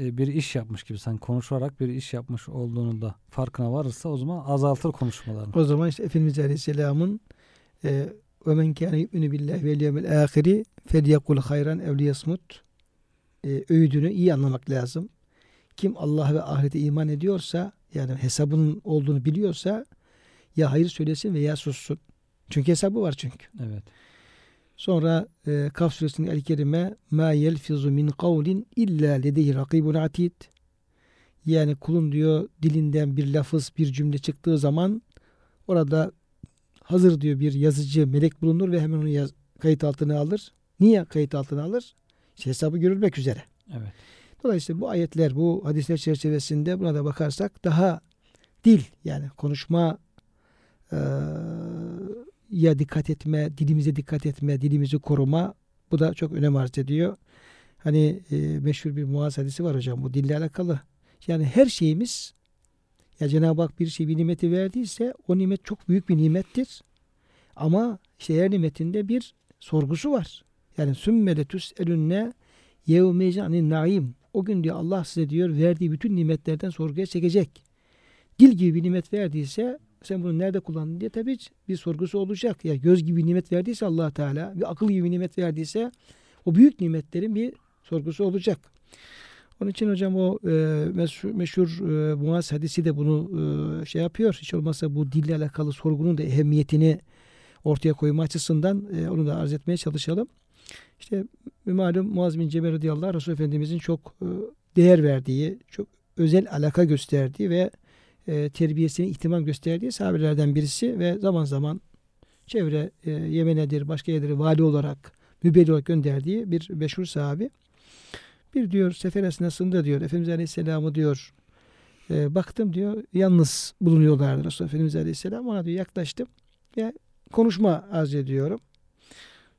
e, bir iş yapmış gibi sen konuşarak bir iş yapmış olduğunu da farkına varırsa o zaman azaltır konuşmalarını. O zaman işte Efendimiz Aleyhisselam'ın e, ve men kâne yu'minu billahi vel yevmil âhiri felyekul hayran ev e, öğüdünü iyi anlamak lazım. Kim Allah ve ahirete iman ediyorsa yani hesabının olduğunu biliyorsa ya hayır söylesin veya sussun. Çünkü hesabı var çünkü. Evet. Sonra e, Kaf suresinin el kerime ma yelfizu min kavlin illa ledeyhi rakibun atid. Yani kulun diyor dilinden bir lafız bir cümle çıktığı zaman orada hazır diyor bir yazıcı melek bulunur ve hemen onu yaz, kayıt altına alır. Niye kayıt altına alır? İşte hesabı görülmek üzere. Evet. Dolayısıyla bu ayetler, bu hadisler çerçevesinde buna da bakarsak daha dil yani konuşma e, ya dikkat etme, dilimize dikkat etme, dilimizi koruma bu da çok önem arz ediyor. Hani e, meşhur bir Muaz hadisi var hocam bu dille alakalı. Yani her şeyimiz ya Cenab-ı Hak bir şey bir nimeti verdiyse o nimet çok büyük bir nimettir. Ama işte her nimetinde bir sorgusu var. Yani sümmele tüs'elünne yevmeycanin naim. O gün diyor Allah size diyor verdiği bütün nimetlerden sorguya çekecek. Dil gibi bir nimet verdiyse sen bunu nerede kullandın diye tabii bir sorgusu olacak. Ya göz gibi bir nimet verdiyse allah Teala, bir akıl gibi bir nimet verdiyse o büyük nimetlerin bir sorgusu olacak. Onun için hocam o e, meşhur, meşhur e, Muaz hadisi de bunu e, şey yapıyor. Hiç olmazsa bu dille alakalı sorgunun da ehemmiyetini ortaya koyma açısından e, onu da arz etmeye çalışalım. İşte malum Muaz bin Cebel radıyallahu anh Efendimizin çok e, değer verdiği, çok özel alaka gösterdiği ve e, terbiyesine ihtimam gösterdiği sahabelerden birisi ve zaman zaman çevre e, Yemen'edir, başka yerlere vali olarak, mübelli olarak gönderdiği bir meşhur sahabi. Bir diyor sefer esnasında diyor Efendimiz Aleyhisselam'ı diyor e, baktım diyor yalnız bulunuyorlardı Resulullah Efendimiz Aleyhisselam. Ona diyor yaklaştım ve konuşma arz ediyorum.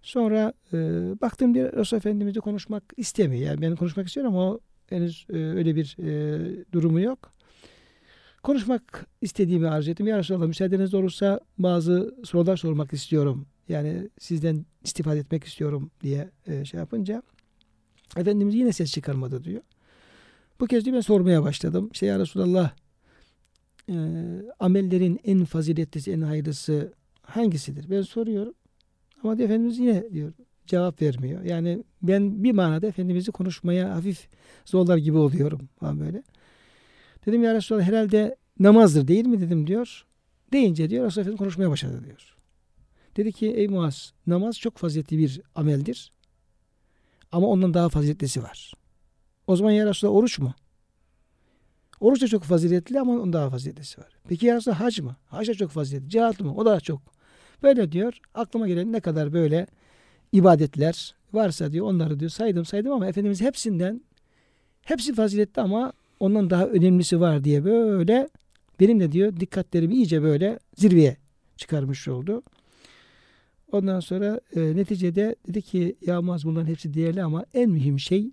Sonra e, baktım diyor Resulullah Efendimiz'i konuşmak istemiyor. Yani ben konuşmak istiyorum ama o henüz e, öyle bir e, durumu yok. Konuşmak istediğimi arz ettim. Ya Resulallah müsaadeniz olursa bazı sorular sormak istiyorum. Yani sizden istifade etmek istiyorum diye e, şey yapınca Efendimiz yine ses çıkarmadı diyor. Bu kez diyor ben sormaya başladım. İşte ya Resulallah e, amellerin en faziletlisi, en hayırlısı hangisidir? Ben soruyorum. Ama diyor, Efendimiz yine diyor cevap vermiyor. Yani ben bir manada Efendimiz'i konuşmaya hafif zorlar gibi oluyorum falan böyle. Dedim ya Resulallah herhalde namazdır değil mi dedim diyor. Deyince diyor Resulullah Efendimiz konuşmaya başladı diyor. Dedi ki ey Muaz namaz çok faziletli bir ameldir. Ama ondan daha faziletlisi var. O zaman ya Resulallah oruç mu? Oruç da çok faziletli ama ondan daha faziletlisi var. Peki ya Resulallah hac mı? Hac da çok faziletli. Cihat mı? O da çok. Böyle diyor. Aklıma gelen ne kadar böyle ibadetler varsa diyor onları diyor saydım saydım ama Efendimiz hepsinden hepsi faziletli ama ondan daha önemlisi var diye böyle benim de diyor dikkatlerimi iyice böyle zirveye çıkarmış oldu. Ondan sonra e, neticede dedi ki ya bunların hepsi değerli ama en mühim şey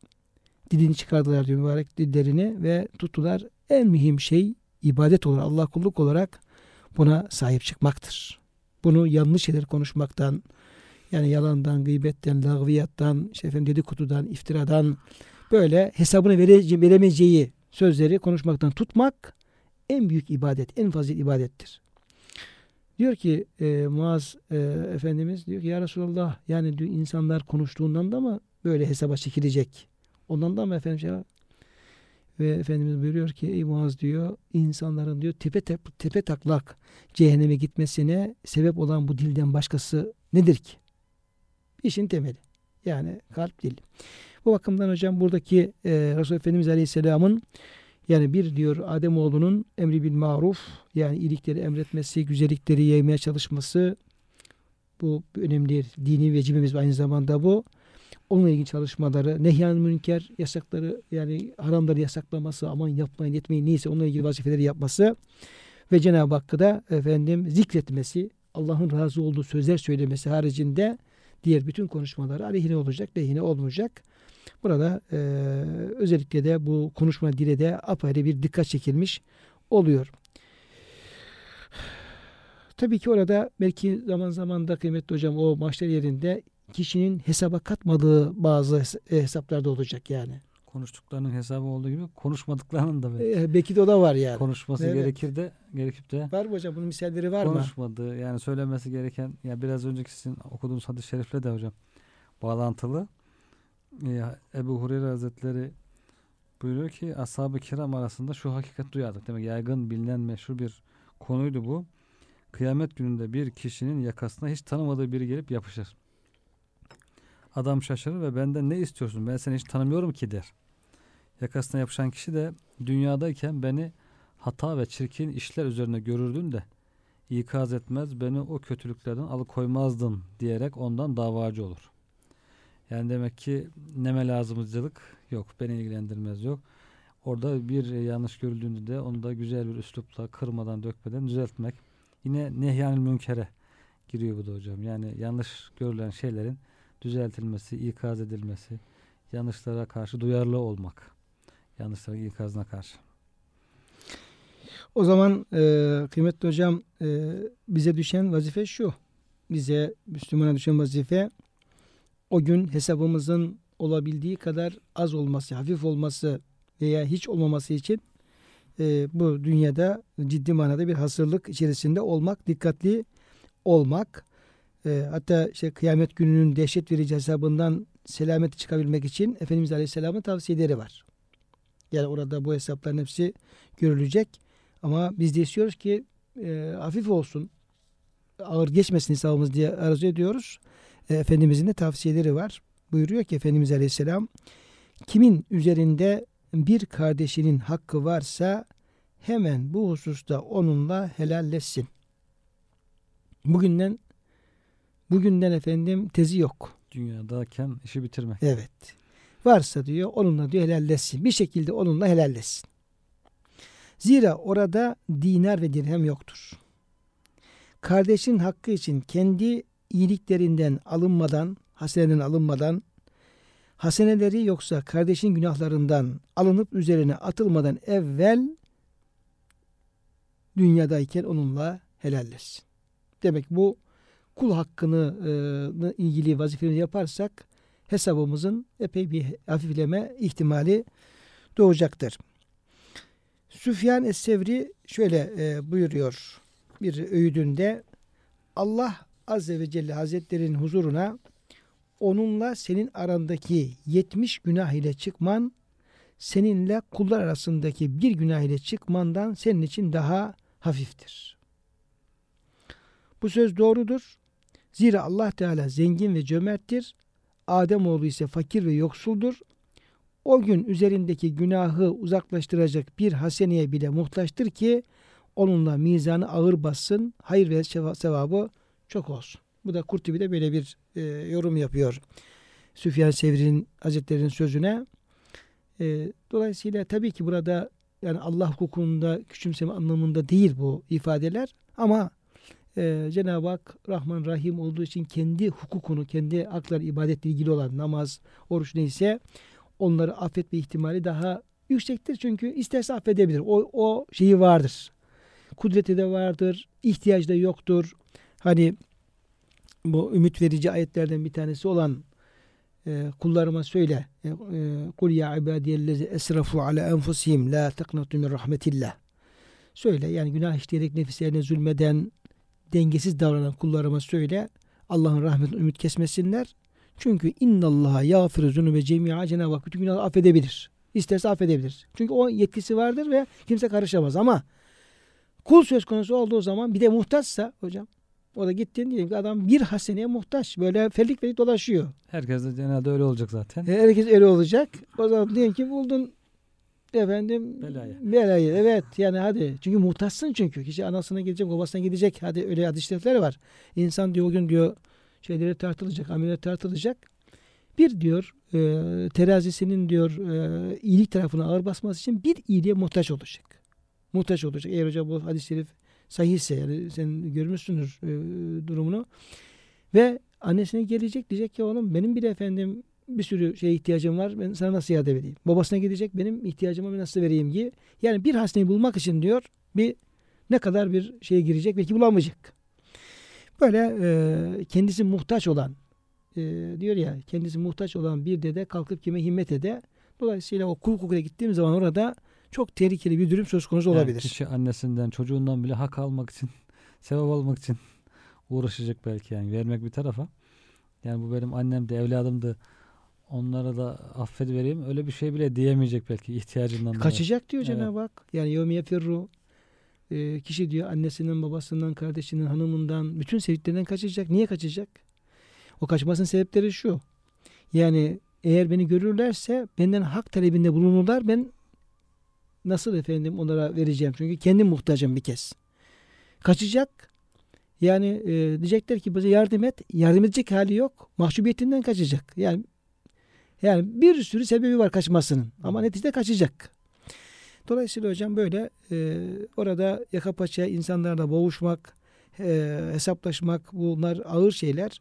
dilini çıkardılar diyor mübarek dillerini ve tuttular en mühim şey ibadet olarak Allah kulluk olarak buna sahip çıkmaktır. Bunu yanlış şeyler konuşmaktan yani yalandan, gıybetten, lağviyattan, işte efendim dedikodudan, iftiradan böyle hesabını verece veremeyeceği sözleri konuşmaktan tutmak en büyük ibadet, en fazla ibadettir. Diyor ki e, Muaz e, Efendimiz diyor ki ya Resulallah yani diyor, insanlar konuştuğundan da mı böyle hesaba çekilecek? Ondan da mı efendim şey ve Efendimiz buyuruyor ki ey Muaz diyor insanların diyor tepe, tepe, tepe taklak cehenneme gitmesine sebep olan bu dilden başkası nedir ki? İşin temeli. Yani kalp dil. Bu bakımdan hocam buradaki e, Resulullah Efendimiz Aleyhisselam'ın yani bir diyor Ademoğlunun emri bil maruf yani iyilikleri emretmesi, güzellikleri yaymaya çalışması bu önemli dini vecibimiz aynı zamanda bu. Onunla ilgili çalışmaları, nehyan münker yasakları yani haramları yasaklaması, aman yapmayın etmeyin neyse onunla ilgili vazifeleri yapması ve Cenab-ı Hakk'ı da efendim zikretmesi, Allah'ın razı olduğu sözler söylemesi haricinde diğer bütün konuşmaları aleyhine olacak, lehine olmayacak. Burada e, özellikle de bu konuşma dile de apayrı bir dikkat çekilmiş oluyor. Tabii ki orada belki zaman zaman da kıymetli hocam o maçlar yerinde kişinin hesaba katmadığı bazı hesaplar da olacak yani. Konuştuklarının hesabı olduğu gibi konuşmadıklarının da belki, belki de o da var yani. Konuşması evet. gerekir de gerekip de var mı hocam bunun misalleri var konuşmadı. mı? Konuşmadı. Yani söylemesi gereken ya biraz önceki sizin okuduğunuz hadis-i şerifle de hocam bağlantılı. Ee, Ebu Hureyre Hazretleri buyuruyor ki ashab-ı kiram arasında şu hakikat duyardık. Demek yaygın bilinen meşhur bir konuydu bu. Kıyamet gününde bir kişinin yakasına hiç tanımadığı biri gelip yapışır. Adam şaşırır ve benden ne istiyorsun? Ben seni hiç tanımıyorum ki der. Yakasına yapışan kişi de dünyadayken beni hata ve çirkin işler üzerine görürdün de ikaz etmez beni o kötülüklerden alıkoymazdın diyerek ondan davacı olur. Yani demek ki neme lazımcılık yok, beni ilgilendirmez yok. Orada bir yanlış görüldüğünde de onu da güzel bir üslupla kırmadan dökmeden düzeltmek. Yine nehyanil münkere giriyor bu da hocam. Yani yanlış görülen şeylerin düzeltilmesi, ikaz edilmesi, yanlışlara karşı duyarlı olmak. Yanlışların ikazına karşı. O zaman e, kıymetli hocam e, bize düşen vazife şu. Bize Müslümana düşen vazife o gün hesabımızın olabildiği kadar az olması, hafif olması veya hiç olmaması için e, bu dünyada ciddi manada bir hazırlık içerisinde olmak, dikkatli olmak. E, hatta işte kıyamet gününün dehşet verici hesabından selameti çıkabilmek için Efendimiz Aleyhisselam'ın tavsiyeleri var. Yani orada bu hesapların hepsi görülecek. Ama biz de istiyoruz ki e, hafif olsun, ağır geçmesin hesabımız diye arzu ediyoruz. E, Efendimizin de tavsiyeleri var. Buyuruyor ki Efendimiz Aleyhisselam, kimin üzerinde bir kardeşinin hakkı varsa hemen bu hususta onunla helalleşsin. Bugünden bugünden efendim tezi yok. Dünyadayken işi bitirmek. Evet. Varsa diyor onunla diyor helalleşsin. Bir şekilde onunla helalleşsin. Zira orada dinar ve dirhem yoktur. Kardeşin hakkı için kendi iyiliklerinden alınmadan, haseneden alınmadan, haseneleri yoksa kardeşin günahlarından alınıp üzerine atılmadan evvel dünyadayken onunla helalleşsin. Demek bu kul hakkını e, ilgili vazifemizi yaparsak hesabımızın epey bir hafifleme ihtimali doğacaktır. Süfyan Es-Sevri şöyle e, buyuruyor bir öğüdünde Allah Azze ve Celle Hazretleri'nin huzuruna onunla senin arandaki 70 günah ile çıkman seninle kullar arasındaki bir günah ile çıkmandan senin için daha hafiftir. Bu söz doğrudur. Zira Allah Teala zengin ve cömerttir. Ademoğlu ise fakir ve yoksuldur. O gün üzerindeki günahı uzaklaştıracak bir haseneye bile muhtaçtır ki onunla mizanı ağır bassın, hayır ve sevabı çok olsun. Bu da Kurtubi de böyle bir e, yorum yapıyor. Süfyan Sevri'nin Hazretleri'nin sözüne. E, dolayısıyla tabii ki burada yani Allah hukukunda küçümseme anlamında değil bu ifadeler ama e, Cenab-ı Hak Rahman Rahim olduğu için kendi hukukunu, kendi hakları ibadetle ilgili olan namaz, oruç neyse onları affetme ihtimali daha yüksektir. Çünkü isterse affedebilir. O, o şeyi vardır. Kudreti de vardır. ihtiyacı da yoktur. Hani bu ümit verici ayetlerden bir tanesi olan e, kullarıma söyle e, e, kul ya ibadiyellezi esrafu ala enfusihim la teknatu min rahmetillah söyle yani günah işleyerek nefislerine zulmeden dengesiz davranan kullarıma söyle Allah'ın rahmetini ümit kesmesinler çünkü innallaha yağfiru zunube cemi'a Cenab-ı Hak bütün günahları affedebilir. İsterse affedebilir. Çünkü o yetkisi vardır ve kimse karışamaz ama kul söz konusu olduğu zaman bir de muhtaçsa hocam o da gittin diyelim ki adam bir haseneye muhtaç. Böyle felik felik dolaşıyor. Herkes de genelde öyle olacak zaten. E, herkes öyle olacak. O zaman diyelim ki buldun efendim belayı. belayı. Evet yani hadi. Çünkü muhtaçsın çünkü. Kişi anasına gidecek, babasına gidecek. Hadi öyle hadis var. İnsan diyor o gün diyor şeyleri tartılacak, ameliyat tartılacak. Bir diyor e, terazisinin diyor e, iyilik tarafına ağır basması için bir iyiliğe muhtaç olacak. Muhtaç olacak. Eğer hocam bu hadis-i şerif sahihse yani sen görmüşsündür e, durumunu. Ve annesine gelecek diyecek ki oğlum benim bile efendim bir sürü şey ihtiyacım var. Ben sana nasıl yardım edeyim? Babasına gidecek benim ihtiyacımı nasıl vereyim ki? Yani bir hastaneyi bulmak için diyor bir ne kadar bir şeye girecek belki bulamayacak. Böyle e, kendisi muhtaç olan e, diyor ya kendisi muhtaç olan bir dede kalkıp kime himmet ede. Dolayısıyla o kul hukukuna gittiğim zaman orada çok tehlikeli bir durum söz konusu olabilir. Yani kişi annesinden çocuğundan bile hak almak için sevap almak için uğraşacak belki yani vermek bir tarafa. Yani bu benim annem de evladımdı onlara da affet vereyim öyle bir şey bile diyemeyecek belki ihtiyacından Kaçacak dolayı. diyor evet. Cenab-ı Hak. Yani yevmiye firru e, kişi diyor annesinden, babasından, kardeşinin, hanımından, bütün sevdiklerinden kaçacak. Niye kaçacak? O kaçmasının sebepleri şu. Yani eğer beni görürlerse benden hak talebinde bulunurlar. Ben nasıl efendim onlara vereceğim? Çünkü kendim muhtacım bir kez. Kaçacak. Yani e, diyecekler ki bize yardım et. Yardım edecek hali yok. Mahcubiyetinden kaçacak. Yani yani bir sürü sebebi var kaçmasının. Ama neticede kaçacak. Dolayısıyla hocam böyle e, orada yaka paçaya insanlarla boğuşmak, e, hesaplaşmak bunlar ağır şeyler.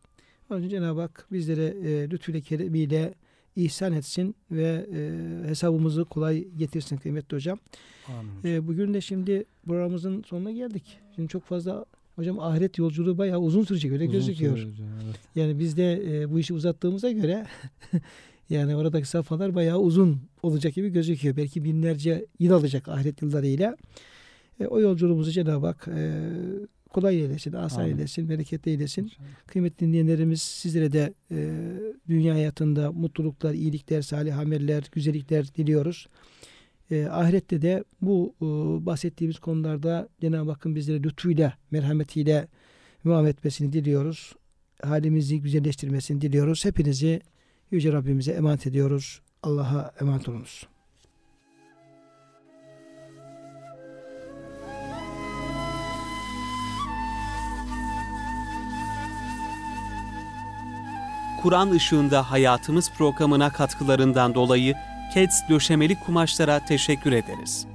Onun için Cenab-ı Hak bizlere e, lütfüyle keremiyle ihsan etsin ve e, hesabımızı kolay getirsin kıymetli hocam. Amin. E, bugün de şimdi programımızın sonuna geldik. Şimdi çok fazla hocam ahiret yolculuğu bayağı uzun sürecek öyle Uzun gözüküyor. süre hocam, evet. Yani biz de e, bu işi uzattığımıza göre yani oradaki safhalar bayağı uzun olacak gibi gözüküyor. Belki binlerce yıl alacak ahiret yıllarıyla. E, o yolculuğumuzu Cenab-ı Hak e, kolay eylesin, asan eylesin, bereketli eylesin. İnşallah. Kıymetli dinleyenlerimiz sizlere de e, dünya hayatında mutluluklar, iyilikler, salih ameller, güzellikler diliyoruz. E, ahirette de bu e, bahsettiğimiz konularda Cenab-ı Hakk'ın bizlere lütfuyla, merhametiyle muamele etmesini diliyoruz. Halimizi güzelleştirmesini diliyoruz. Hepinizi Yüce Rabbimize emanet ediyoruz. Allah'a emanet olunuz. Kur'an ışığında hayatımız programına katkılarından dolayı Keds döşemeli kumaşlara teşekkür ederiz.